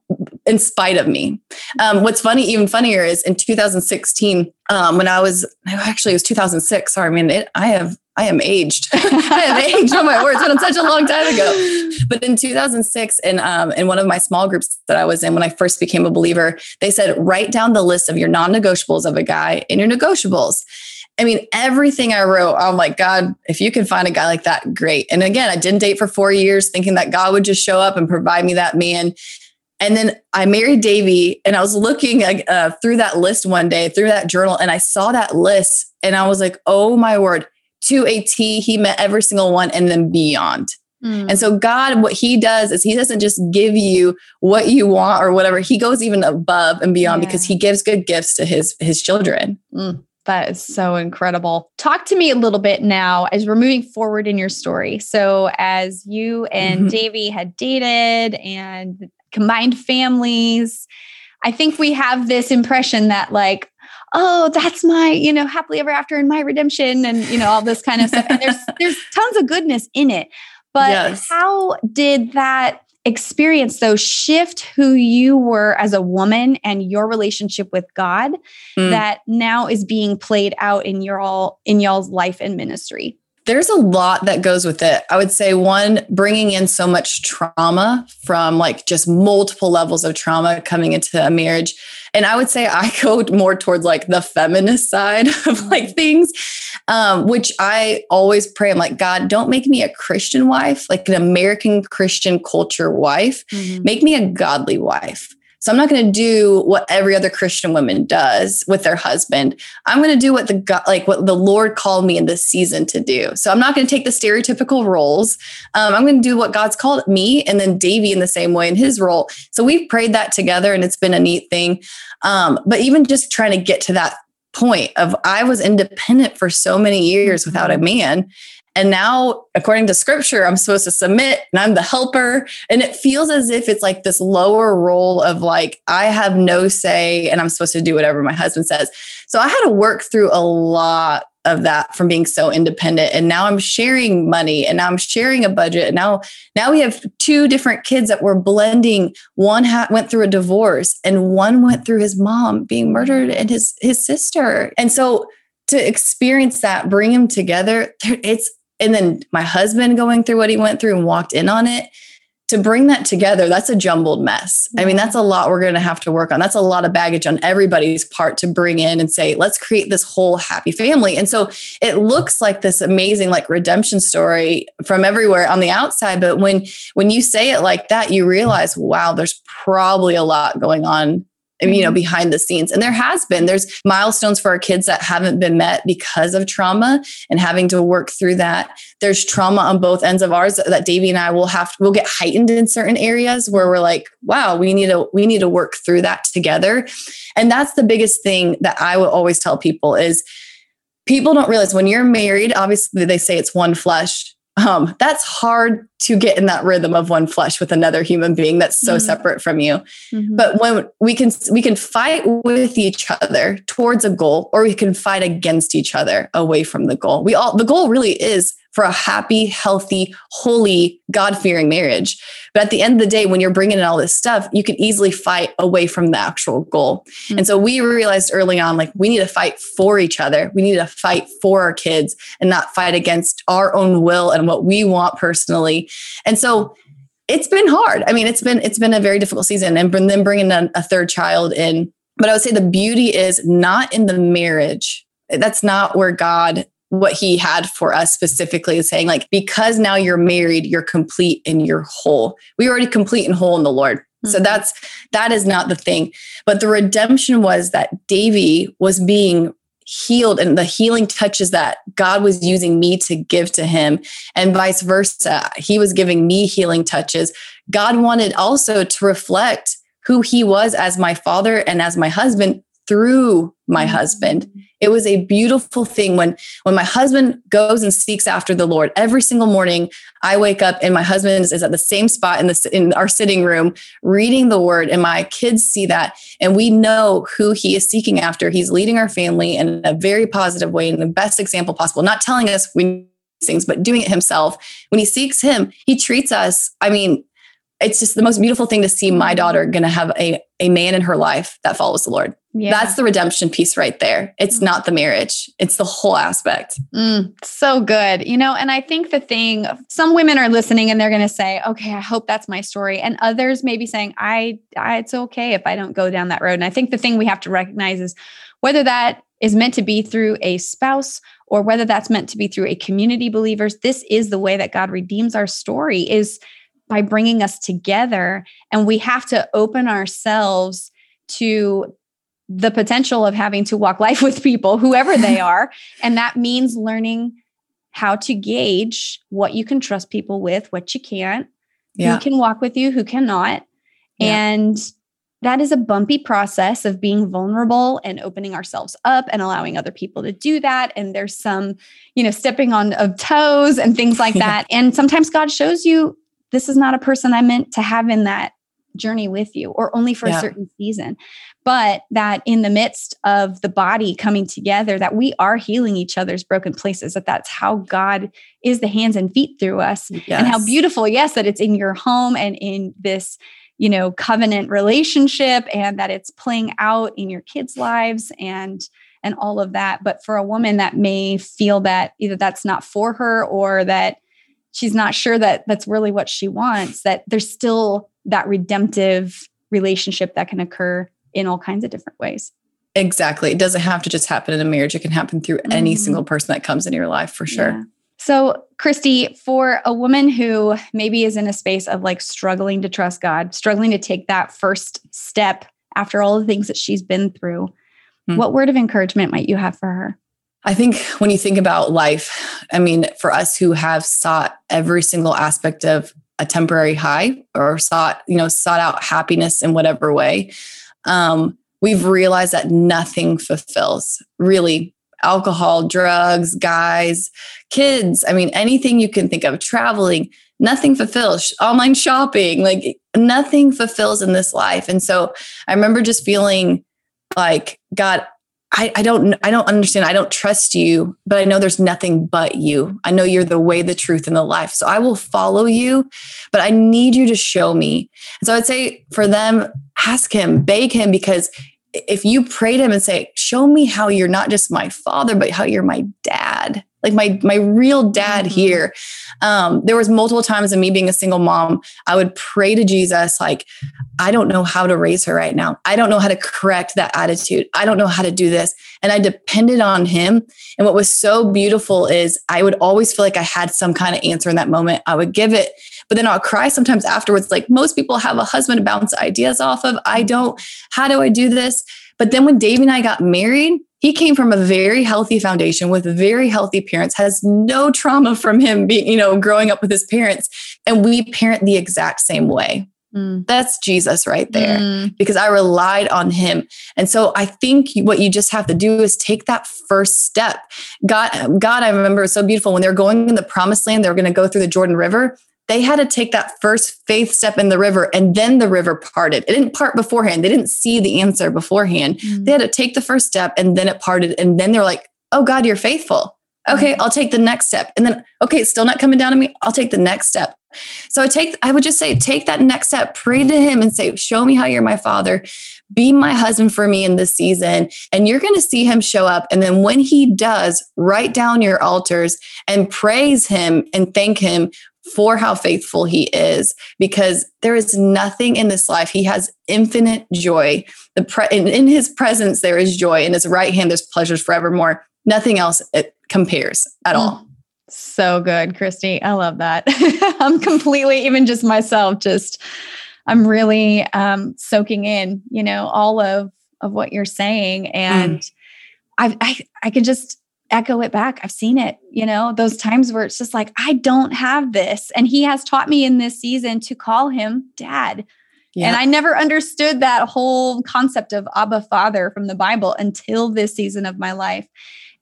in spite of me. Um, what's funny, even funnier, is in 2016 um, when I was actually it was 2006. Sorry, I mean it, I have I am aged. I have aged. on my words! But it's such a long time ago. But in 2006, in um, in one of my small groups that I was in when I first became a believer, they said write down the list of your non-negotiables of a guy and your negotiables. I mean, everything I wrote, I'm like, God, if you can find a guy like that, great. And again, I didn't date for four years, thinking that God would just show up and provide me that man. And then I married Davey, and I was looking uh, through that list one day, through that journal, and I saw that list, and I was like, "Oh my word!" to a T. He met every single one and then beyond. Mm. And so God, what he does is he doesn't just give you what you want or whatever. He goes even above and beyond yeah. because he gives good gifts to his his children. Mm. That is so incredible. Talk to me a little bit now as we're moving forward in your story. So, as you and mm-hmm. Davey had dated and combined families, I think we have this impression that, like, oh, that's my, you know, happily ever after and my redemption and, you know, all this kind of stuff. And there's there's tons of goodness in it. But yes. how did that experience though shift who you were as a woman and your relationship with God mm. that now is being played out in your all in y'all's life and ministry? There's a lot that goes with it. I would say one, bringing in so much trauma from like just multiple levels of trauma coming into a marriage. And I would say I go more towards like the feminist side of like mm-hmm. things, um, which I always pray. I'm like, God, don't make me a Christian wife, like an American Christian culture wife. Mm-hmm. Make me a godly wife. So I'm not going to do what every other Christian woman does with their husband. I'm going to do what the God, like what the Lord called me in this season to do. So I'm not going to take the stereotypical roles. Um, I'm going to do what God's called me, and then Davey in the same way in his role. So we've prayed that together, and it's been a neat thing. Um, but even just trying to get to that point of I was independent for so many years without a man. And now, according to scripture, I'm supposed to submit and I'm the helper. And it feels as if it's like this lower role of like, I have no say and I'm supposed to do whatever my husband says. So I had to work through a lot of that from being so independent and now i'm sharing money and now i'm sharing a budget and now now we have two different kids that we're blending one ha- went through a divorce and one went through his mom being murdered and his his sister and so to experience that bring them together it's and then my husband going through what he went through and walked in on it to bring that together that's a jumbled mess. I mean that's a lot we're going to have to work on. That's a lot of baggage on everybody's part to bring in and say let's create this whole happy family. And so it looks like this amazing like redemption story from everywhere on the outside but when when you say it like that you realize wow there's probably a lot going on you know mm-hmm. behind the scenes. And there has been there's milestones for our kids that haven't been met because of trauma and having to work through that. There's trauma on both ends of ours that Davey and I will have to, will get heightened in certain areas where we're like wow we need to we need to work through that together. And that's the biggest thing that I will always tell people is people don't realize when you're married obviously they say it's one flesh um, that's hard to get in that rhythm of one flesh with another human being that's so mm-hmm. separate from you. Mm-hmm. But when we can we can fight with each other towards a goal, or we can fight against each other away from the goal. We all the goal really is for a happy, healthy, holy, God fearing marriage. But at the end of the day, when you're bringing in all this stuff, you can easily fight away from the actual goal. Mm-hmm. And so we realized early on, like, we need to fight for each other. We need to fight for our kids and not fight against our own will and what we want personally. And so it's been hard. I mean, it's been it's been a very difficult season, and then bringing a, a third child in. But I would say the beauty is not in the marriage. That's not where God what he had for us specifically is saying like because now you're married you're complete and you're whole. We already complete and whole in the lord. Mm-hmm. so that's that is not the thing. But the redemption was that davey was being healed and the healing touches that god was using me to give to him and vice versa. He was giving me healing touches. God wanted also to reflect who he was as my father and as my husband through my mm-hmm. husband it was a beautiful thing when when my husband goes and seeks after the lord every single morning i wake up and my husband is at the same spot in the in our sitting room reading the word and my kids see that and we know who he is seeking after he's leading our family in a very positive way in the best example possible not telling us we things but doing it himself when he seeks him he treats us i mean it's just the most beautiful thing to see my daughter going to have a, a man in her life that follows the Lord. Yeah. That's the redemption piece right there. It's mm. not the marriage, it's the whole aspect. Mm, so good. You know, and I think the thing, some women are listening and they're going to say, okay, I hope that's my story. And others may be saying, I, I, it's okay if I don't go down that road. And I think the thing we have to recognize is whether that is meant to be through a spouse or whether that's meant to be through a community believers, this is the way that God redeems our story is by bringing us together. And we have to open ourselves to the potential of having to walk life with people, whoever they are. and that means learning how to gauge what you can trust people with, what you can't, yeah. who can walk with you, who cannot. Yeah. And that is a bumpy process of being vulnerable and opening ourselves up and allowing other people to do that and there's some you know stepping on of toes and things like that and sometimes god shows you this is not a person I meant to have in that journey with you or only for yeah. a certain season but that in the midst of the body coming together that we are healing each other's broken places that that's how god is the hands and feet through us yes. and how beautiful yes that it's in your home and in this you know covenant relationship and that it's playing out in your kids lives and and all of that but for a woman that may feel that either that's not for her or that she's not sure that that's really what she wants, that there's still that redemptive relationship that can occur in all kinds of different ways. Exactly. It doesn't have to just happen in a marriage. It can happen through mm. any single person that comes in your life for sure. Yeah. So, Kristi, for a woman who maybe is in a space of like struggling to trust God, struggling to take that first step after all the things that she's been through, mm. what word of encouragement might you have for her? I think when you think about life, I mean, for us who have sought every single aspect of a temporary high or sought, you know, sought out happiness in whatever way, um, we've realized that nothing fulfills really alcohol, drugs, guys, kids. I mean, anything you can think of, traveling, nothing fulfills, online shopping, like nothing fulfills in this life. And so I remember just feeling like, God, I, I don't I don't understand. I don't trust you, but I know there's nothing but you. I know you're the way, the truth, and the life. So I will follow you, but I need you to show me. And so I'd say for them, ask him, beg him, because if you pray to him and say, Show me how you're not just my father, but how you're my dad, like my my real dad mm-hmm. here um, there was multiple times of me being a single mom i would pray to jesus like i don't know how to raise her right now i don't know how to correct that attitude i don't know how to do this and i depended on him and what was so beautiful is i would always feel like i had some kind of answer in that moment i would give it but then I'll cry sometimes afterwards. Like most people have a husband to bounce ideas off of. I don't. How do I do this? But then when Dave and I got married, he came from a very healthy foundation with very healthy parents has no trauma from him being you know growing up with his parents and we parent the exact same way Mm. That's Jesus right there mm. because I relied on him. And so I think what you just have to do is take that first step. God, God, I remember it was so beautiful when they were going in the promised land, they were going to go through the Jordan River. They had to take that first faith step in the river and then the river parted. It didn't part beforehand. They didn't see the answer beforehand. Mm. They had to take the first step and then it parted. And then they're like, oh, God, you're faithful. Okay, I'll take the next step. And then, okay, it's still not coming down to me. I'll take the next step. So I take, I would just say, take that next step, pray to him and say, show me how you're my father. Be my husband for me in this season. And you're going to see him show up. And then when he does, write down your altars and praise him and thank him for how faithful he is because there is nothing in this life he has infinite joy the pre- in, in his presence there is joy in his right hand there's pleasures forevermore nothing else it compares at all mm. So good, Kristi. I love that. I'm completely, even just myself, just I'm really um, soaking in, you know, all of of what you're saying, and mm. I, I I can just echo it back. I've seen it, you know, those times where it's just like I don't have this, and He has taught me in this season to call Him Dad. Yeah. And I never understood that whole concept of Abba Father from the Bible until this season of my life.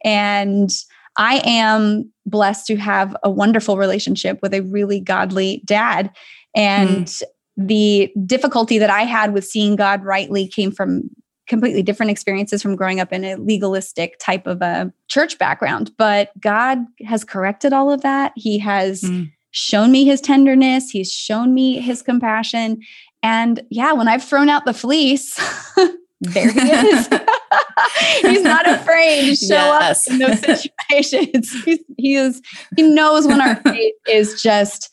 And I am blessed to have a wonderful relationship with a really godly dad. And mm. the difficulty that I had with seeing God rightly came from completely different experiences from growing up in a legalistic type of a church background. But God has corrected all of that. He has mm. shown me his tenderness, He's shown me his compassion. And yeah, when I've thrown out the fleece, there he is. he's not afraid to show yes. up in those situations. He's, he is he knows when our faith is just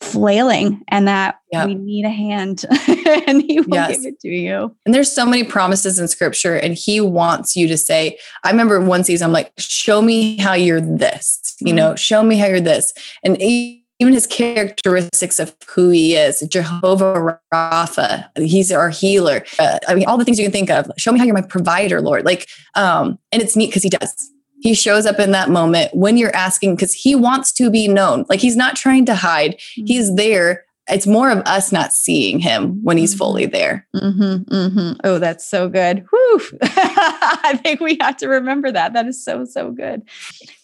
flailing and that yep. we need a hand and he will yes. give it to you. And there's so many promises in scripture and he wants you to say, I remember one season I'm like, show me how you're this, you mm-hmm. know, show me how you're this. And even his characteristics of who he is jehovah rapha he's our healer uh, i mean all the things you can think of show me how you're my provider lord like um and it's neat because he does he shows up in that moment when you're asking because he wants to be known like he's not trying to hide mm-hmm. he's there it's more of us not seeing him when he's mm-hmm. fully there. Mm-hmm, mm-hmm. Oh, that's so good. Whew. I think we have to remember that. That is so, so good.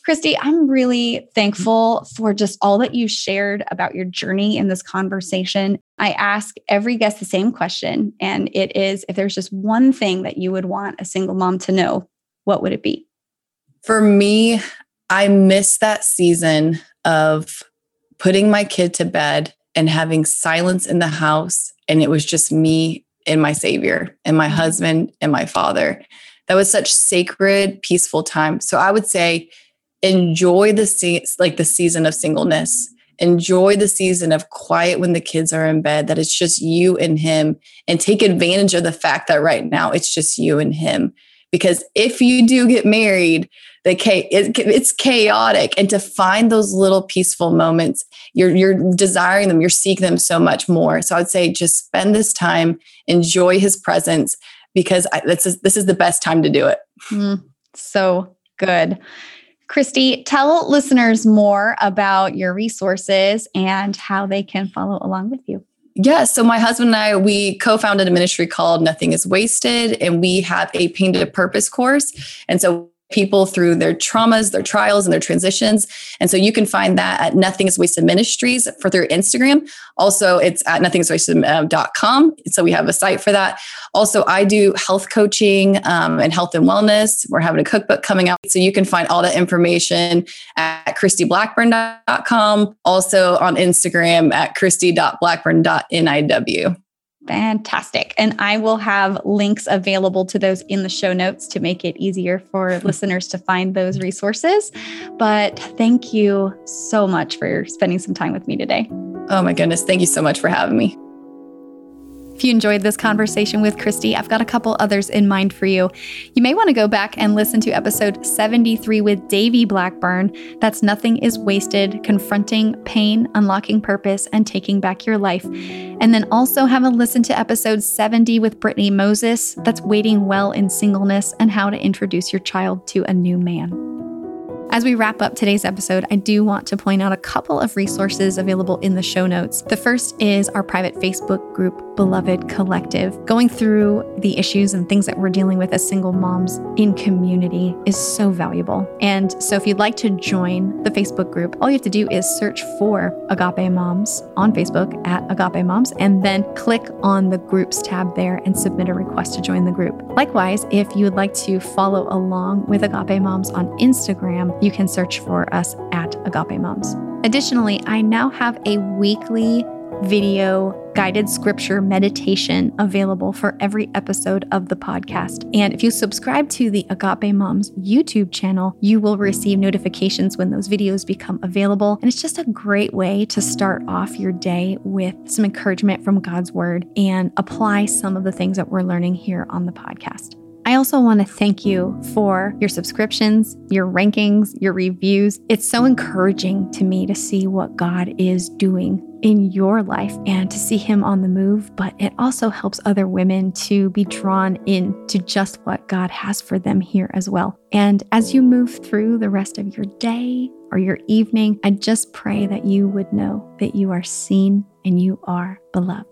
Kristi, I'm really thankful for just all that you shared about your journey in this conversation. I ask every guest the same question, and it is if there's just one thing that you would want a single mom to know, what would it be? For me, I miss that season of putting my kid to bed and having silence in the house. And it was just me and my savior and my mm-hmm. husband and my father. That was such sacred, peaceful time. So I would say enjoy the se- like the season of singleness. Enjoy the season of quiet when the kids are in bed, that it's just you and him, and take advantage of the fact that right now it's just you and him. Because if you do get married, the it, it's chaotic and to find those little peaceful moments you're you're desiring them you're seeking them so much more so i would say just spend this time enjoy his presence because I, this is this is the best time to do it mm, so good Kristi, tell listeners more about your resources and how they can follow along with you. Yeah. So my husband and I, we co-founded a ministry called Nothing is Wasted, and we have a painted purpose course. And so people through their traumas, their trials, and their transitions. And so you can find that at Nothing is Wasted Ministries for their Instagram. Also, it's at nothingiswasted.com. So we have a site for that. Also, I do health coaching um, and health and wellness. We're having a cookbook coming out. So you can find all that information at kristiblackburn.com. Also on Instagram at kristi.blackburn.niw. Fantastic. And I will have links available to those in the show notes to make it easier for listeners to find those resources. But thank you so much for spending some time with me today. Oh my goodness. Thank you so much for having me. If you enjoyed this conversation with Kristi, I've got a couple others in mind for you. You may want to go back and listen to episode 73 with Davey Blackburn. That's Nothing is Wasted, Confronting Pain, Unlocking Purpose, and Taking Back Your Life. And then also have a listen to episode 70 with Brittney Moses. That's Waiting Well in Singleness and How to Introduce Your Child to a New Man. As we wrap up today's episode, I do want to point out a couple of resources available in the show notes. The first is our private Facebook group, Beloved Collective. Going through the issues and things that we're dealing with as single moms in community is so valuable. And so, if you'd like to join the Facebook group, all you have to do is search for Agape Moms on Facebook at Agape Moms and then click on the groups tab there and submit a request to join the group. Likewise, if you would like to follow along with Agape Moms on Instagram, you can search for us at Agape Moms. Additionally, I now have a weekly video guided scripture meditation available for every episode of the podcast. And if you subscribe to the Agape Moms YouTube channel, you will receive notifications when those videos become available. And it's just a great way to start off your day with some encouragement from God's word and apply some of the things that we're learning here on the podcast. I also want to thank you for your subscriptions, your rankings, your reviews. It's so encouraging to me to see what God is doing in your life and to see Him on the move, but it also helps other women to be drawn into just what God has for them here as well. And as you move through the rest of your day or your evening, I just pray that you would know that you are seen and you are beloved.